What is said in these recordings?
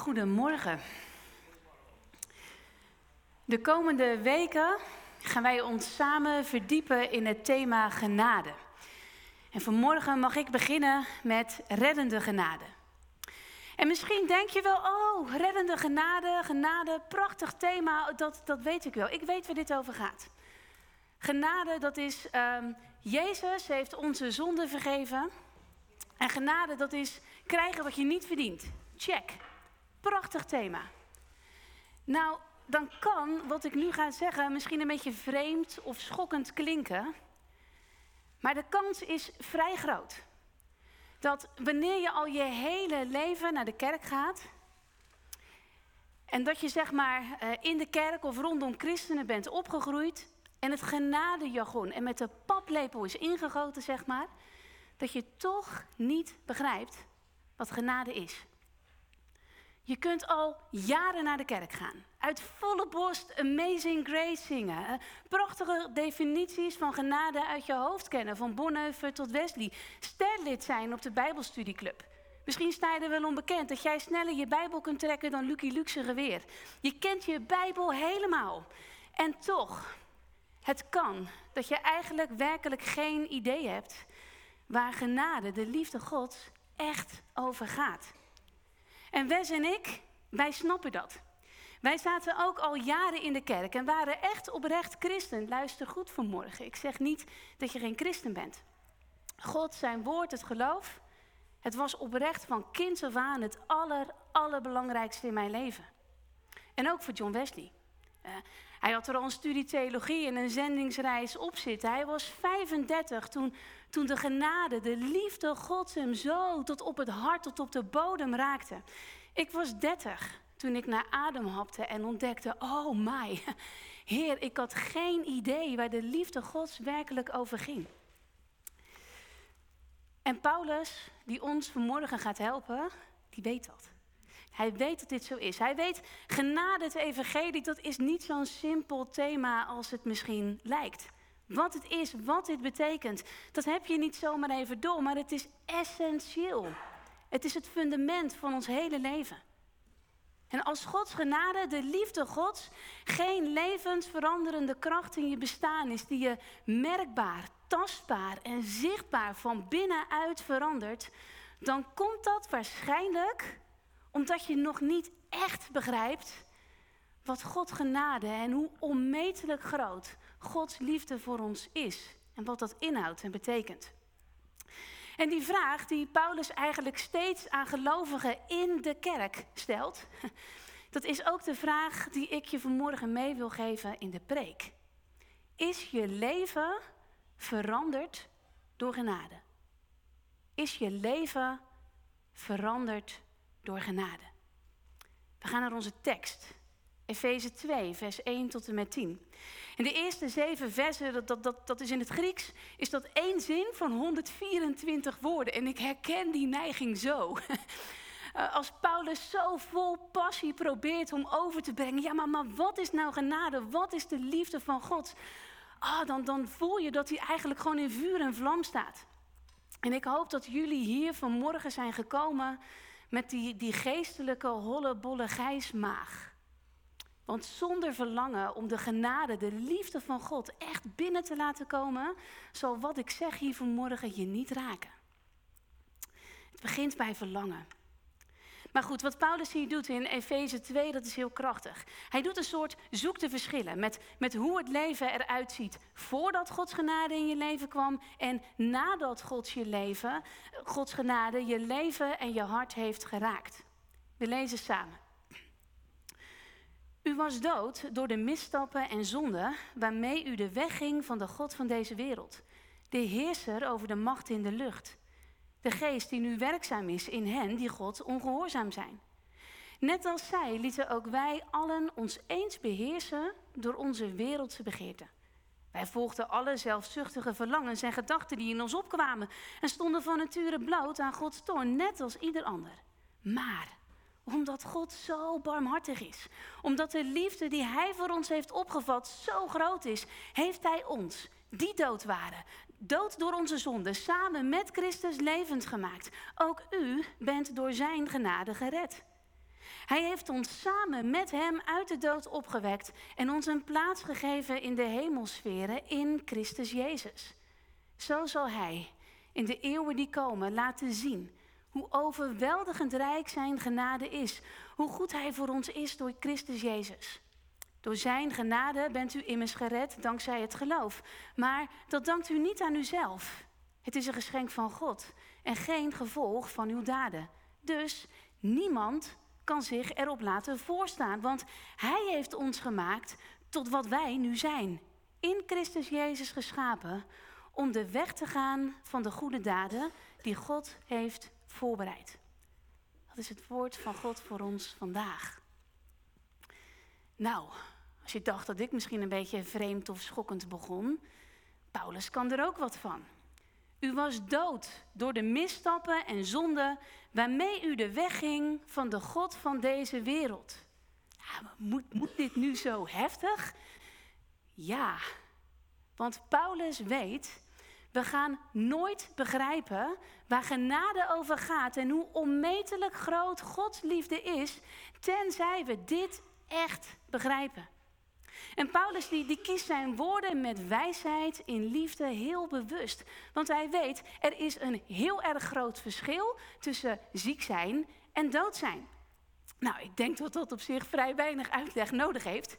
Goedemorgen. De komende weken gaan wij ons samen verdiepen in het thema genade. En vanmorgen mag ik beginnen met reddende genade. En misschien denk je wel, oh, reddende genade, genade, prachtig thema, dat, dat weet ik wel. Ik weet waar dit over gaat. Genade, dat is, um, Jezus heeft onze zonde vergeven. En genade, dat is krijgen wat je niet verdient. Check. Prachtig thema. Nou, dan kan wat ik nu ga zeggen misschien een beetje vreemd of schokkend klinken. Maar de kans is vrij groot dat wanneer je al je hele leven naar de kerk gaat. En dat je zeg maar eh, in de kerk of rondom christenen bent opgegroeid. En het genadejargon en met de paplepel is ingegoten, zeg maar. Dat je toch niet begrijpt wat genade is. Je kunt al jaren naar de kerk gaan. Uit volle borst Amazing Grace zingen. Prachtige definities van genade uit je hoofd kennen. Van Bonhoeffer tot Wesley. Sterlid zijn op de Bijbelstudieclub. Misschien sta je er wel onbekend dat jij sneller je Bijbel kunt trekken dan Lucky Luxe geweer. Je kent je Bijbel helemaal. En toch, het kan dat je eigenlijk werkelijk geen idee hebt waar genade, de liefde Gods, echt over gaat. En Wes en ik, wij snappen dat. Wij zaten ook al jaren in de kerk en waren echt oprecht christen. Luister goed vanmorgen. Ik zeg niet dat je geen christen bent. God, zijn woord, het geloof, het was oprecht van kind af aan het aller, allerbelangrijkste in mijn leven. En ook voor John Wesley. Uh, hij had er al een studie theologie en een zendingsreis op zitten. Hij was 35 toen, toen de genade, de liefde Gods hem zo tot op het hart, tot op de bodem raakte. Ik was 30 toen ik naar adem hapte en ontdekte, oh my, Heer, ik had geen idee waar de liefde Gods werkelijk over ging. En Paulus, die ons vanmorgen gaat helpen, die weet dat. Hij weet dat dit zo is. Hij weet, genade, het evangelie, dat is niet zo'n simpel thema als het misschien lijkt. Wat het is, wat dit betekent, dat heb je niet zomaar even door, maar het is essentieel. Het is het fundament van ons hele leven. En als Gods genade, de liefde Gods, geen levensveranderende kracht in je bestaan is, die je merkbaar, tastbaar en zichtbaar van binnenuit verandert, dan komt dat waarschijnlijk omdat je nog niet echt begrijpt wat God genade en hoe onmetelijk groot Gods liefde voor ons is. En wat dat inhoudt en betekent. En die vraag die Paulus eigenlijk steeds aan gelovigen in de kerk stelt, dat is ook de vraag die ik je vanmorgen mee wil geven in de preek. Is je leven veranderd door genade? Is je leven veranderd door genade. We gaan naar onze tekst. Efeze 2, vers 1 tot en met 10. In de eerste zeven versen, dat, dat, dat, dat is in het Grieks, is dat één zin van 124 woorden. En ik herken die neiging zo. Eh, als Paulus zo vol passie probeert om over te brengen, ja, maar, maar wat is nou genade? Wat is de liefde van God? Ah, dan, dan voel je dat hij eigenlijk gewoon in vuur en vlam staat. En ik hoop dat jullie hier vanmorgen zijn gekomen met die, die geestelijke holle bolle gijsmaag. Want zonder verlangen om de genade, de liefde van God echt binnen te laten komen, zal wat ik zeg hier vanmorgen je niet raken. Het begint bij verlangen. Maar goed, wat Paulus hier doet in Efeze 2, dat is heel krachtig. Hij doet een soort zoek te verschillen met, met hoe het leven eruit ziet voordat Gods genade in je leven kwam en nadat Gods je leven, Gods genade je leven en je hart heeft geraakt. We lezen samen. U was dood door de misstappen en zonden waarmee u de weg ging van de God van deze wereld, de heerser over de macht in de lucht de geest die nu werkzaam is in hen die God ongehoorzaam zijn. Net als zij lieten ook wij allen ons eens beheersen door onze wereldse begeerten. Wij volgden alle zelfzuchtige verlangens en gedachten die in ons opkwamen en stonden van nature bloot aan Gods toorn, net als ieder ander. Maar omdat God zo barmhartig is, omdat de liefde die Hij voor ons heeft opgevat zo groot is, heeft Hij ons, die dood waren, dood door onze zonde, samen met Christus levend gemaakt. Ook u bent door zijn genade gered. Hij heeft ons samen met Hem uit de dood opgewekt en ons een plaats gegeven in de hemelsferen in Christus Jezus. Zo zal Hij in de eeuwen die komen laten zien hoe overweldigend rijk Zijn genade is, hoe goed Hij voor ons is door Christus Jezus. Door Zijn genade bent u immers gered dankzij het geloof, maar dat dankt u niet aan uzelf. Het is een geschenk van God en geen gevolg van uw daden. Dus niemand kan zich erop laten voorstaan, want Hij heeft ons gemaakt tot wat wij nu zijn. In Christus Jezus geschapen om de weg te gaan van de goede daden die God heeft voorbereid. Dat is het woord van God voor ons vandaag. Nou, je dacht dat ik misschien een beetje vreemd of schokkend begon, Paulus kan er ook wat van. U was dood door de misstappen en zonden waarmee u de weg ging van de God van deze wereld. Ja, moet, moet dit nu zo heftig? Ja, want Paulus weet, we gaan nooit begrijpen waar genade over gaat en hoe onmetelijk groot Gods liefde is, tenzij we dit echt begrijpen. En Paulus die, die kiest zijn woorden met wijsheid in liefde heel bewust. Want hij weet, er is een heel erg groot verschil tussen ziek zijn en dood zijn. Nou, ik denk dat dat op zich vrij weinig uitleg nodig heeft.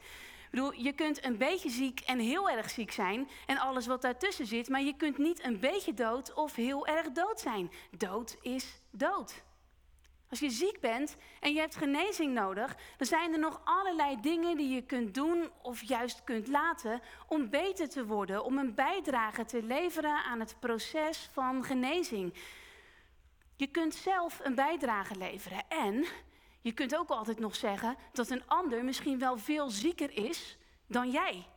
Bedoel, je kunt een beetje ziek en heel erg ziek zijn en alles wat daartussen zit, maar je kunt niet een beetje dood of heel erg dood zijn. Dood is dood. Als je ziek bent en je hebt genezing nodig, dan zijn er nog allerlei dingen die je kunt doen of juist kunt laten om beter te worden, om een bijdrage te leveren aan het proces van genezing. Je kunt zelf een bijdrage leveren en je kunt ook altijd nog zeggen dat een ander misschien wel veel zieker is dan jij.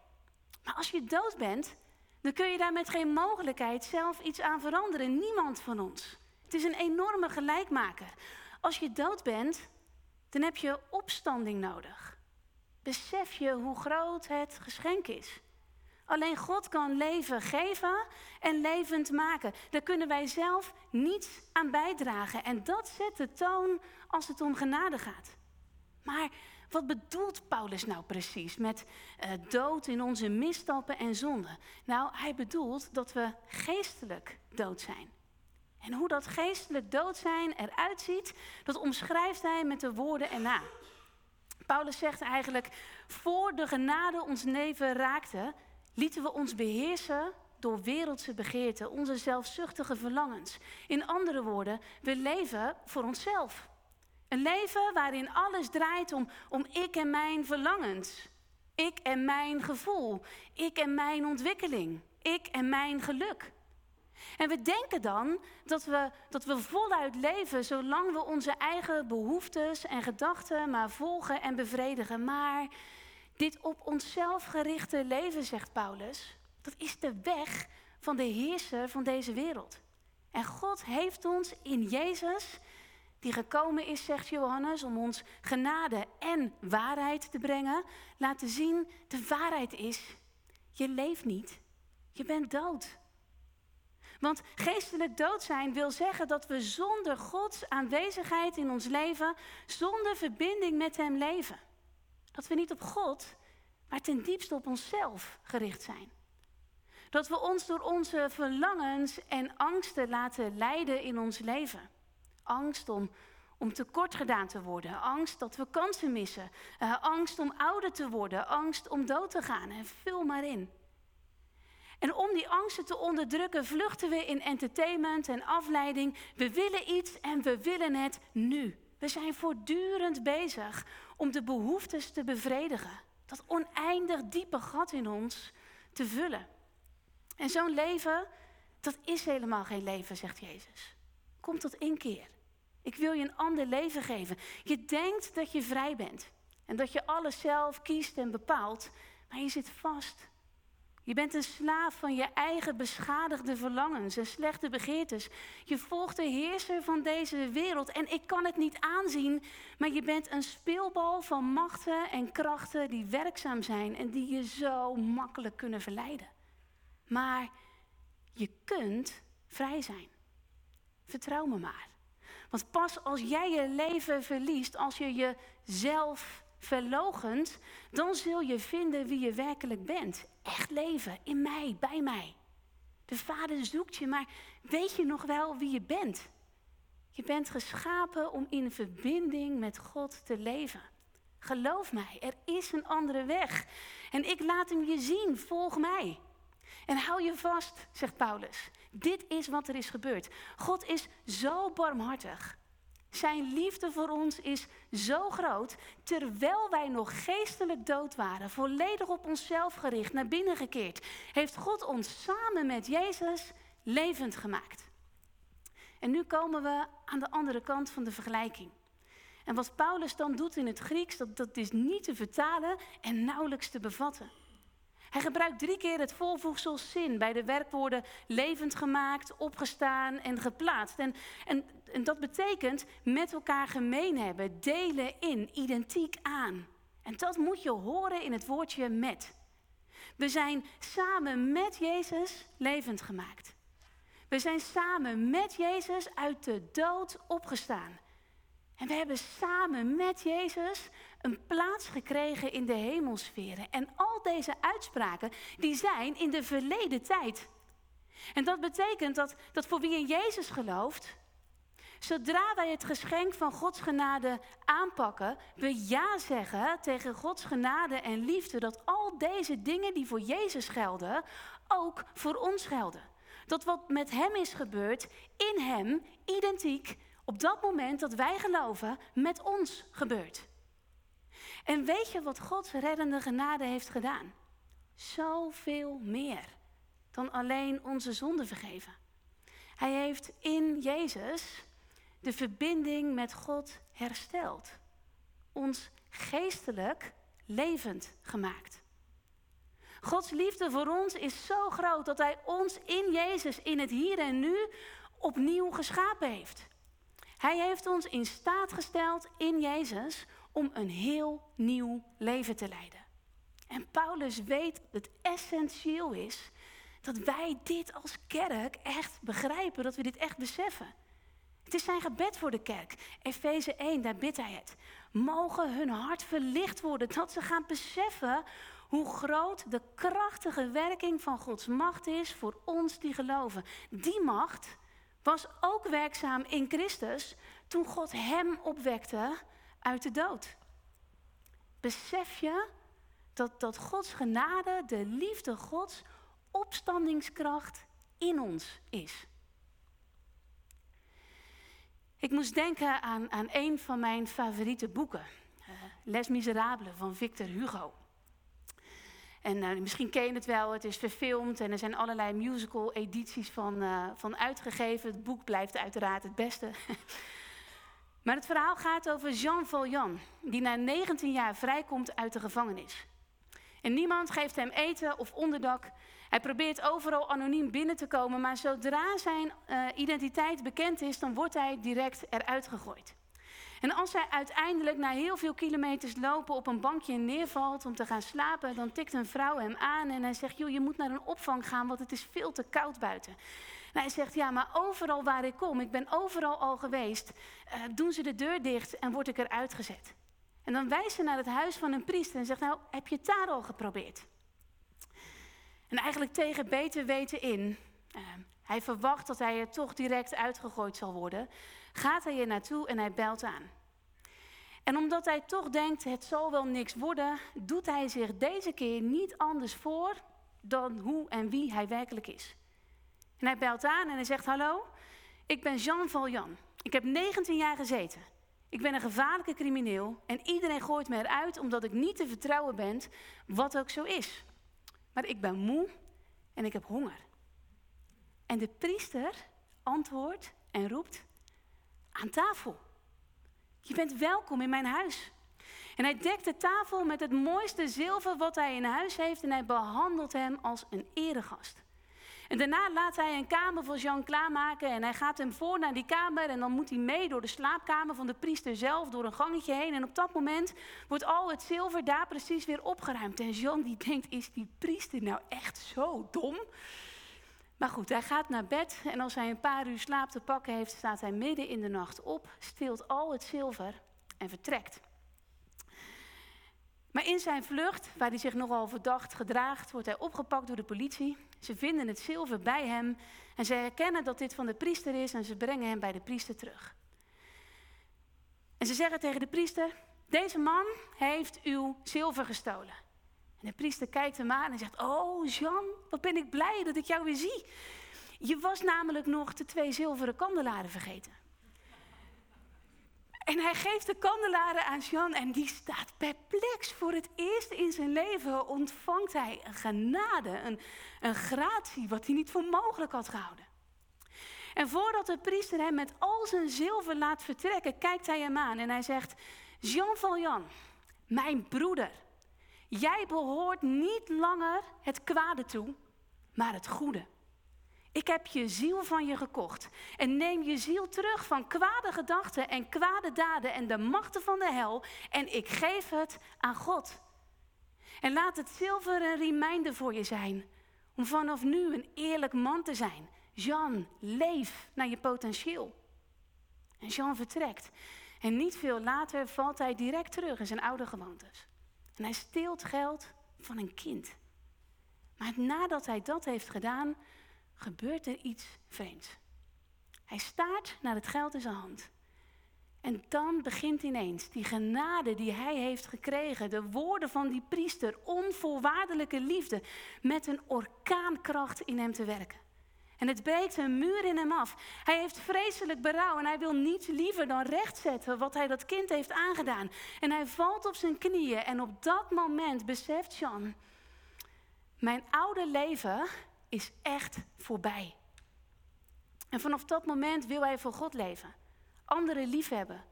Maar als je dood bent, dan kun je daar met geen mogelijkheid zelf iets aan veranderen. Niemand van ons. Het is een enorme gelijkmaker. Als je dood bent, dan heb je opstanding nodig. Besef je hoe groot het geschenk is. Alleen God kan leven geven en levend maken. Daar kunnen wij zelf niets aan bijdragen. En dat zet de toon als het om genade gaat. Maar wat bedoelt Paulus nou precies met uh, dood in onze misstappen en zonden? Nou, hij bedoelt dat we geestelijk dood zijn. En hoe dat geestelijk dood zijn eruit ziet, dat omschrijft hij met de woorden erna. Paulus zegt eigenlijk, voor de genade ons leven raakte, lieten we ons beheersen door wereldse begeerten, onze zelfzuchtige verlangens. In andere woorden, we leven voor onszelf. Een leven waarin alles draait om, om ik en mijn verlangens. Ik en mijn gevoel. Ik en mijn ontwikkeling. Ik en mijn geluk. En we denken dan dat we, dat we voluit leven zolang we onze eigen behoeftes en gedachten maar volgen en bevredigen. Maar dit op onszelf gerichte leven, zegt Paulus, dat is de weg van de heerser van deze wereld. En God heeft ons in Jezus, die gekomen is, zegt Johannes, om ons genade en waarheid te brengen, laten zien, de waarheid is, je leeft niet, je bent dood. Want geestelijk dood zijn wil zeggen dat we zonder Gods aanwezigheid in ons leven, zonder verbinding met Hem leven. Dat we niet op God, maar ten diepste op onszelf gericht zijn. Dat we ons door onze verlangens en angsten laten leiden in ons leven. Angst om, om tekort gedaan te worden, angst dat we kansen missen, uh, angst om ouder te worden, angst om dood te gaan en vul maar in. En om die angsten te onderdrukken, vluchten we in entertainment en afleiding. We willen iets en we willen het nu. We zijn voortdurend bezig om de behoeftes te bevredigen. Dat oneindig diepe gat in ons te vullen. En zo'n leven, dat is helemaal geen leven, zegt Jezus. Kom tot inkeer. Ik wil je een ander leven geven. Je denkt dat je vrij bent en dat je alles zelf kiest en bepaalt, maar je zit vast je bent een slaaf van je eigen beschadigde verlangens en slechte begeertes. Je volgt de heerser van deze wereld en ik kan het niet aanzien, maar je bent een speelbal van machten en krachten die werkzaam zijn en die je zo makkelijk kunnen verleiden. Maar je kunt vrij zijn. Vertrouw me maar. Want pas als jij je leven verliest, als je jezelf verlogent, dan zul je vinden wie je werkelijk bent. Echt leven, in mij, bij mij. De Vader zoekt je, maar weet je nog wel wie je bent? Je bent geschapen om in verbinding met God te leven. Geloof mij, er is een andere weg. En ik laat hem je zien, volg mij. En hou je vast, zegt Paulus. Dit is wat er is gebeurd. God is zo barmhartig. Zijn liefde voor ons is zo groot, terwijl wij nog geestelijk dood waren, volledig op onszelf gericht, naar binnen gekeerd, heeft God ons samen met Jezus levend gemaakt. En nu komen we aan de andere kant van de vergelijking. En wat Paulus dan doet in het Grieks, dat, dat is niet te vertalen en nauwelijks te bevatten. Hij gebruikt drie keer het volvoegsel zin bij de werkwoorden levend gemaakt, opgestaan en geplaatst. En, en, en dat betekent met elkaar gemeen hebben, delen in, identiek aan. En dat moet je horen in het woordje met. We zijn samen met Jezus levend gemaakt. We zijn samen met Jezus uit de dood opgestaan. En we hebben samen met Jezus een plaats gekregen in de hemelsferen. En al deze uitspraken, die zijn in de verleden tijd. En dat betekent dat, dat voor wie in Jezus gelooft, zodra wij het geschenk van Gods genade aanpakken, we ja zeggen tegen Gods genade en liefde, dat al deze dingen die voor Jezus gelden, ook voor ons gelden. Dat wat met Hem is gebeurd, in Hem, identiek, op dat moment dat wij geloven, met ons gebeurt. En weet je wat Gods reddende genade heeft gedaan? Zoveel meer dan alleen onze zonde vergeven. Hij heeft in Jezus de verbinding met God hersteld. Ons geestelijk levend gemaakt. Gods liefde voor ons is zo groot dat Hij ons in Jezus, in het hier en nu, opnieuw geschapen heeft. Hij heeft ons in staat gesteld in Jezus om een heel nieuw leven te leiden. En Paulus weet dat het essentieel is dat wij dit als kerk echt begrijpen, dat we dit echt beseffen. Het is zijn gebed voor de kerk. Efeze 1, daar bidt hij het. Mogen hun hart verlicht worden, dat ze gaan beseffen hoe groot de krachtige werking van Gods macht is voor ons die geloven. Die macht was ook werkzaam in Christus toen God hem opwekte uit de dood. Besef je dat, dat Gods genade, de liefde Gods, opstandingskracht in ons is? Ik moest denken aan, aan een van mijn favoriete boeken, Les Miserables van Victor Hugo. En uh, misschien ken je het wel, het is verfilmd en er zijn allerlei musical edities van, uh, van uitgegeven. Het boek blijft uiteraard het beste. Maar het verhaal gaat over Jean Valjean, die na 19 jaar vrijkomt uit de gevangenis. En niemand geeft hem eten of onderdak. Hij probeert overal anoniem binnen te komen, maar zodra zijn uh, identiteit bekend is, dan wordt hij direct eruit gegooid. En als hij uiteindelijk na heel veel kilometers lopen op een bankje neervalt om te gaan slapen, dan tikt een vrouw hem aan en hij zegt: Joh, je moet naar een opvang gaan, want het is veel te koud buiten. En hij zegt, ja, maar overal waar ik kom, ik ben overal al geweest, uh, doen ze de deur dicht en word ik eruit gezet. En dan wijst ze naar het huis van een priester en zegt, nou, heb je het daar al geprobeerd? En eigenlijk tegen beter weten in, uh, hij verwacht dat hij er toch direct uitgegooid zal worden, gaat hij er naartoe en hij belt aan. En omdat hij toch denkt, het zal wel niks worden, doet hij zich deze keer niet anders voor dan hoe en wie hij werkelijk is. En hij belt aan en hij zegt: Hallo, ik ben Jean Valjean. Ik heb 19 jaar gezeten. Ik ben een gevaarlijke crimineel en iedereen gooit me eruit omdat ik niet te vertrouwen ben, wat ook zo is. Maar ik ben moe en ik heb honger. En de priester antwoordt en roept: Aan tafel. Je bent welkom in mijn huis. En hij dekt de tafel met het mooiste zilver wat hij in huis heeft en hij behandelt hem als een eregast. En daarna laat hij een kamer voor Jean klaarmaken en hij gaat hem voor naar die kamer en dan moet hij mee door de slaapkamer van de priester zelf, door een gangetje heen. En op dat moment wordt al het zilver daar precies weer opgeruimd. En Jean die denkt, is die priester nou echt zo dom? Maar goed, hij gaat naar bed en als hij een paar uur slaap te pakken heeft, staat hij midden in de nacht op, steelt al het zilver en vertrekt. Maar in zijn vlucht, waar hij zich nogal verdacht gedraagt, wordt hij opgepakt door de politie. Ze vinden het zilver bij hem en ze herkennen dat dit van de priester is en ze brengen hem bij de priester terug. En ze zeggen tegen de priester: Deze man heeft uw zilver gestolen. En de priester kijkt hem aan en zegt: Oh, Jean, wat ben ik blij dat ik jou weer zie. Je was namelijk nog de twee zilveren kandelaren vergeten. En hij geeft de kandelaren aan Jean en die staat perplex. Voor het eerst in zijn leven ontvangt hij een genade, een, een gratie, wat hij niet voor mogelijk had gehouden. En voordat de priester hem met al zijn zilver laat vertrekken, kijkt hij hem aan en hij zegt: Jean Valjean, mijn broeder, jij behoort niet langer het kwade toe, maar het goede. Ik heb je ziel van je gekocht en neem je ziel terug van kwade gedachten en kwade daden en de machten van de hel en ik geef het aan God. En laat het zilver een reminder voor je zijn om vanaf nu een eerlijk man te zijn. Jean, leef naar je potentieel. En Jean vertrekt. En niet veel later valt hij direct terug in zijn oude gewoontes. En hij steelt geld van een kind. Maar nadat hij dat heeft gedaan, gebeurt er iets vreemds. Hij staart naar het geld in zijn hand. En dan begint ineens die genade die hij heeft gekregen, de woorden van die priester, onvoorwaardelijke liefde, met een orkaankracht in hem te werken. En het breekt een muur in hem af. Hij heeft vreselijk berouw en hij wil niets liever dan rechtzetten wat hij dat kind heeft aangedaan. En hij valt op zijn knieën en op dat moment beseft Jean, mijn oude leven is echt voorbij. En vanaf dat moment wil hij voor God leven. Anderen liefhebben.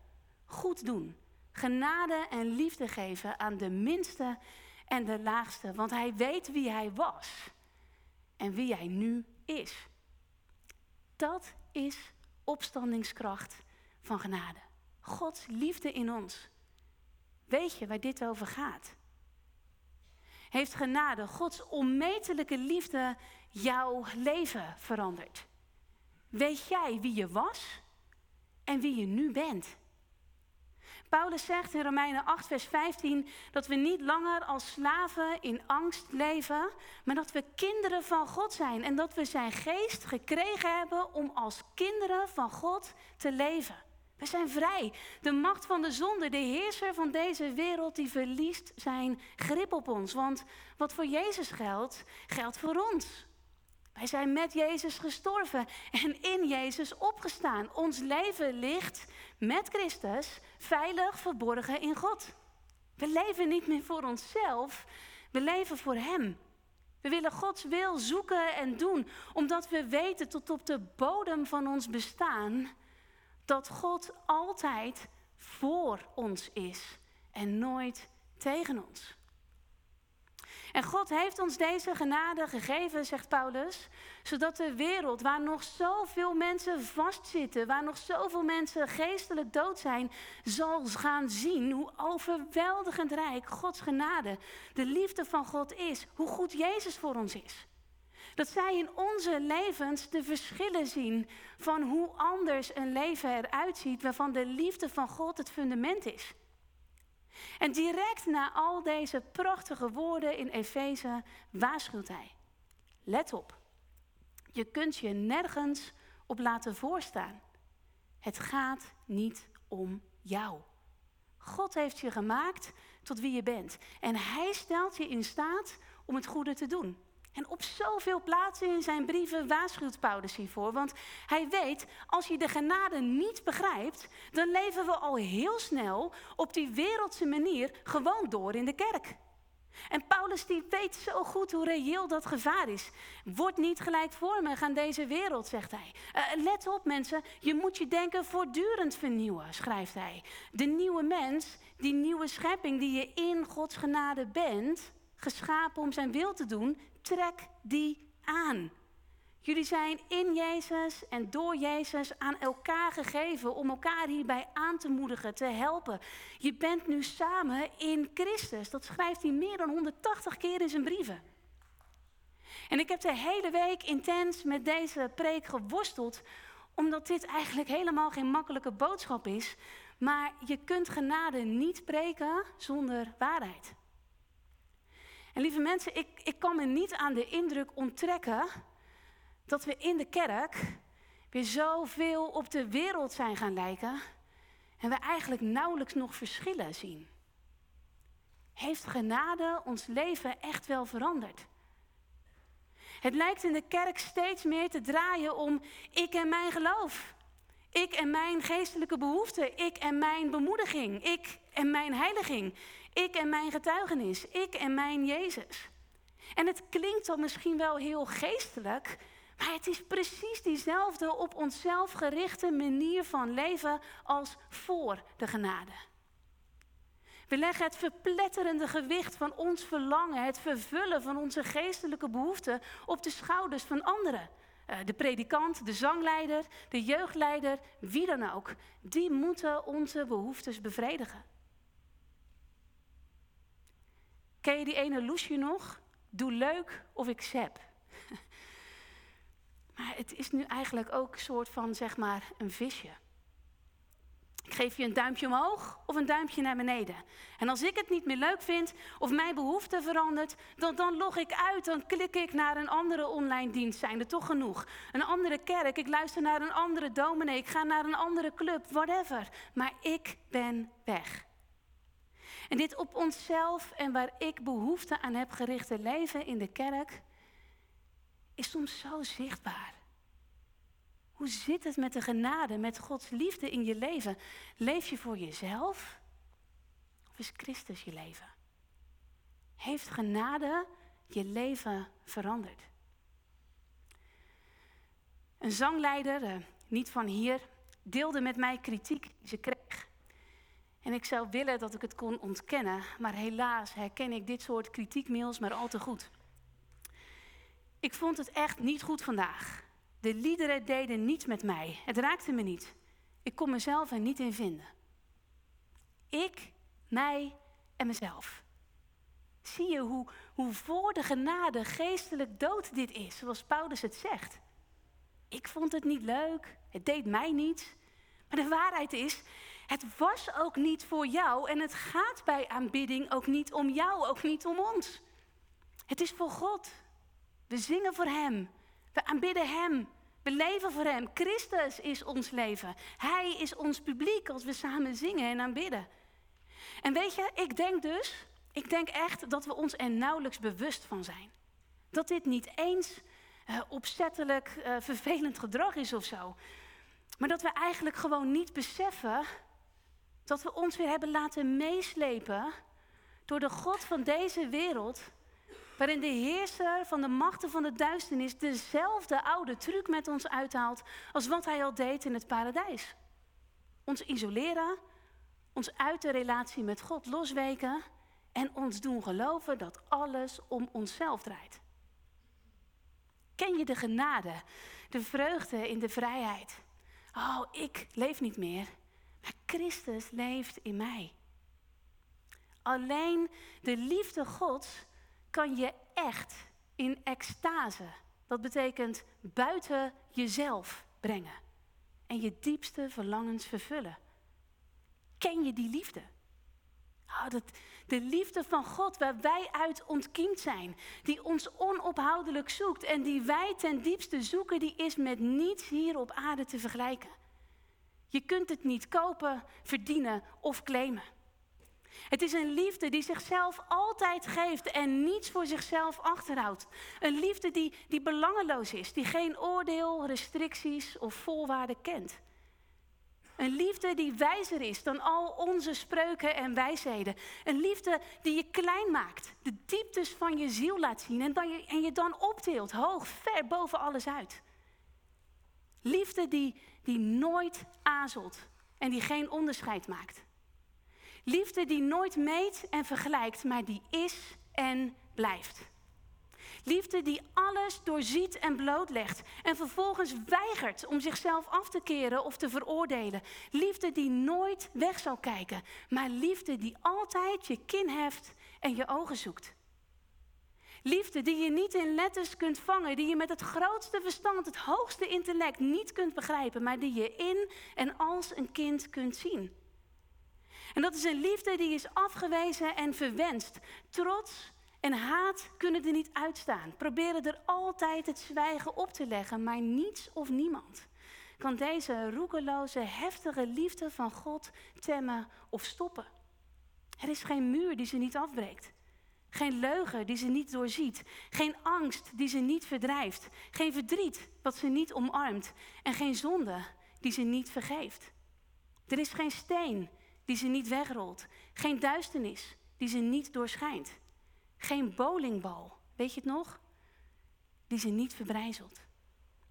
Goed doen. Genade en liefde geven aan de minste en de laagste. Want hij weet wie hij was. En wie hij nu is. Dat is opstandingskracht van genade. Gods liefde in ons. Weet je waar dit over gaat? Heeft genade, Gods onmetelijke liefde jouw leven veranderd? Weet jij wie je was en wie je nu bent? Paulus zegt in Romeinen 8, vers 15 dat we niet langer als slaven in angst leven, maar dat we kinderen van God zijn en dat we zijn geest gekregen hebben om als kinderen van God te leven. We zijn vrij. De macht van de zonde, de heerser van deze wereld, die verliest zijn grip op ons. Want wat voor Jezus geldt, geldt voor ons. Wij zijn met Jezus gestorven en in Jezus opgestaan. Ons leven ligt met Christus veilig verborgen in God. We leven niet meer voor onszelf, we leven voor Hem. We willen Gods wil zoeken en doen, omdat we weten tot op de bodem van ons bestaan dat God altijd voor ons is en nooit tegen ons. En God heeft ons deze genade gegeven, zegt Paulus, zodat de wereld waar nog zoveel mensen vastzitten, waar nog zoveel mensen geestelijk dood zijn, zal gaan zien hoe overweldigend rijk Gods genade, de liefde van God is, hoe goed Jezus voor ons is. Dat zij in onze levens de verschillen zien van hoe anders een leven eruit ziet, waarvan de liefde van God het fundament is. En direct na al deze prachtige woorden in Efeze waarschuwt hij. Let op, je kunt je nergens op laten voorstaan. Het gaat niet om jou. God heeft je gemaakt tot wie je bent. En hij stelt je in staat om het goede te doen. En op zoveel plaatsen in zijn brieven waarschuwt Paulus hiervoor. Want hij weet, als je de genade niet begrijpt, dan leven we al heel snel op die wereldse manier gewoon door in de kerk. En Paulus die weet zo goed hoe reëel dat gevaar is. Word niet gelijkvormig aan deze wereld, zegt hij. Uh, let op mensen, je moet je denken voortdurend vernieuwen, schrijft hij. De nieuwe mens, die nieuwe schepping die je in Gods genade bent, geschapen om zijn wil te doen, trek die aan. Jullie zijn in Jezus en door Jezus aan elkaar gegeven om elkaar hierbij aan te moedigen, te helpen. Je bent nu samen in Christus. Dat schrijft hij meer dan 180 keer in zijn brieven. En ik heb de hele week intens met deze preek geworsteld, omdat dit eigenlijk helemaal geen makkelijke boodschap is. Maar je kunt genade niet preken zonder waarheid. En lieve mensen, ik, ik kan me niet aan de indruk onttrekken dat we in de kerk weer zoveel op de wereld zijn gaan lijken en we eigenlijk nauwelijks nog verschillen zien. Heeft genade ons leven echt wel veranderd? Het lijkt in de kerk steeds meer te draaien om ik en mijn geloof. Ik en mijn geestelijke behoeften. Ik en mijn bemoediging. Ik en mijn heiliging. Ik en mijn getuigenis. Ik en mijn Jezus. En het klinkt dan misschien wel heel geestelijk, maar het is precies diezelfde op onszelf gerichte manier van leven als voor de genade. We leggen het verpletterende gewicht van ons verlangen, het vervullen van onze geestelijke behoeften op de schouders van anderen. Eh, de predikant, de zangleider, de jeugdleider, wie dan ook. Die moeten onze behoeftes bevredigen. Ken je die ene loesje nog? Doe leuk of ik sep. maar het is nu eigenlijk ook een soort van, zeg maar, een visje. Ik geef je een duimpje omhoog of een duimpje naar beneden. En als ik het niet meer leuk vind of mijn behoefte verandert, dan, dan log ik uit. Dan klik ik naar een andere online dienst. Zijn er toch genoeg? Een andere kerk. Ik luister naar een andere dominee. Ik ga naar een andere club. Whatever. Maar ik ben weg. En dit op onszelf en waar ik behoefte aan heb gerichte leven in de kerk is soms zo zichtbaar. Hoe zit het met de genade, met Gods liefde in je leven? Leef je voor jezelf of is Christus je leven? Heeft genade je leven veranderd? Een zangleider, eh, niet van hier, deelde met mij kritiek die ze kreeg. En ik zou willen dat ik het kon ontkennen, maar helaas herken ik dit soort kritiekmails maar al te goed. Ik vond het echt niet goed vandaag. De liederen deden niets met mij. Het raakte me niet. Ik kon mezelf er niet in vinden. Ik, mij en mezelf. Zie je hoe, hoe voor de genade geestelijk dood dit is, zoals Paulus het zegt. Ik vond het niet leuk, het deed mij niet. Maar de waarheid is, het was ook niet voor jou en het gaat bij aanbidding ook niet om jou, ook niet om ons. Het is voor God. We zingen voor Hem. We aanbidden Hem. We leven voor Hem. Christus is ons leven. Hij is ons publiek als we samen zingen en aanbidden. En weet je, ik denk dus, ik denk echt dat we ons er nauwelijks bewust van zijn. Dat dit niet eens uh, opzettelijk uh, vervelend gedrag is of zo. Maar dat we eigenlijk gewoon niet beseffen dat we ons weer hebben laten meeslepen door de God van deze wereld waarin de heerser van de machten van de duisternis dezelfde oude truc met ons uithaalt als wat hij al deed in het paradijs. Ons isoleren, ons uit de relatie met God losweken en ons doen geloven dat alles om onszelf draait. Ken je de genade, de vreugde in de vrijheid? Oh, ik leef niet meer, maar Christus leeft in mij. Alleen de liefde Gods kan je echt in extase, dat betekent buiten jezelf brengen en je diepste verlangens vervullen. Ken je die liefde? Oh, dat, de liefde van God waar wij uit ontkiemd zijn, die ons onophoudelijk zoekt en die wij ten diepste zoeken, die is met niets hier op aarde te vergelijken. Je kunt het niet kopen, verdienen of claimen. Het is een liefde die zichzelf altijd geeft en niets voor zichzelf achterhoudt. Een liefde die, die belangeloos is, die geen oordeel, restricties of voorwaarden kent. Een liefde die wijzer is dan al onze spreuken en wijsheden. Een liefde die je klein maakt, de dieptes van je ziel laat zien en, dan je, en je dan optilt, hoog, ver boven alles uit. Liefde die, die nooit aarzelt en die geen onderscheid maakt. Liefde die nooit meet en vergelijkt, maar die is en blijft. Liefde die alles doorziet en blootlegt en vervolgens weigert om zichzelf af te keren of te veroordelen. Liefde die nooit weg zal kijken, maar liefde die altijd je kin heft en je ogen zoekt. Liefde die je niet in letters kunt vangen, die je met het grootste verstand, het hoogste intellect niet kunt begrijpen, maar die je in en als een kind kunt zien. En dat is een liefde die is afgewezen en verwenst. Trots en haat kunnen er niet uitstaan. Proberen er altijd het zwijgen op te leggen, maar niets of niemand kan deze roekeloze, heftige liefde van God temmen of stoppen. Er is geen muur die ze niet afbreekt. Geen leugen die ze niet doorziet. Geen angst die ze niet verdrijft. Geen verdriet wat ze niet omarmt. En geen zonde die ze niet vergeeft. Er is geen steen die ze niet wegrolt. Geen duisternis die ze niet doorschijnt. Geen bowlingbal, weet je het nog? Die ze niet verbrijzelt.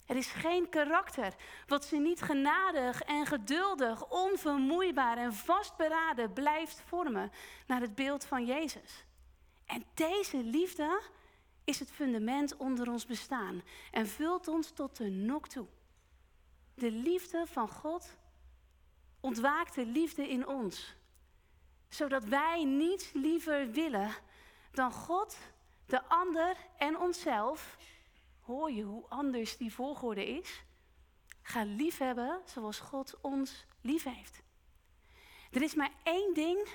Er is geen karakter wat ze niet genadig en geduldig, onvermoeibaar en vastberaden blijft vormen naar het beeld van Jezus. En deze liefde is het fundament onder ons bestaan en vult ons tot de nok toe. De liefde van God ontwaakt de liefde in ons, zodat wij niets liever willen dan God, de ander en onszelf. Hoor je hoe anders die volgorde is? Ga liefhebben zoals God ons lief heeft. Er is maar één ding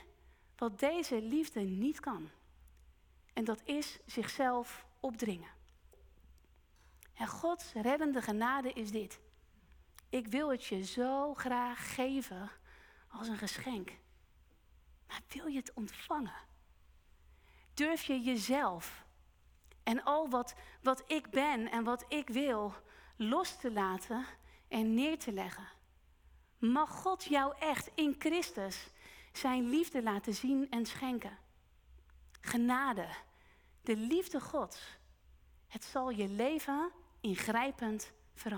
wat deze liefde niet kan. En dat is zichzelf opdringen. En Gods reddende genade is dit. Ik wil het je zo graag geven als een geschenk. Maar wil je het ontvangen? Durf je jezelf en al wat, wat ik ben en wat ik wil los te laten en neer te leggen? Mag God jou echt in Christus zijn liefde laten zien en schenken? Genade, de liefde Gods. Het zal je leven ingrijpend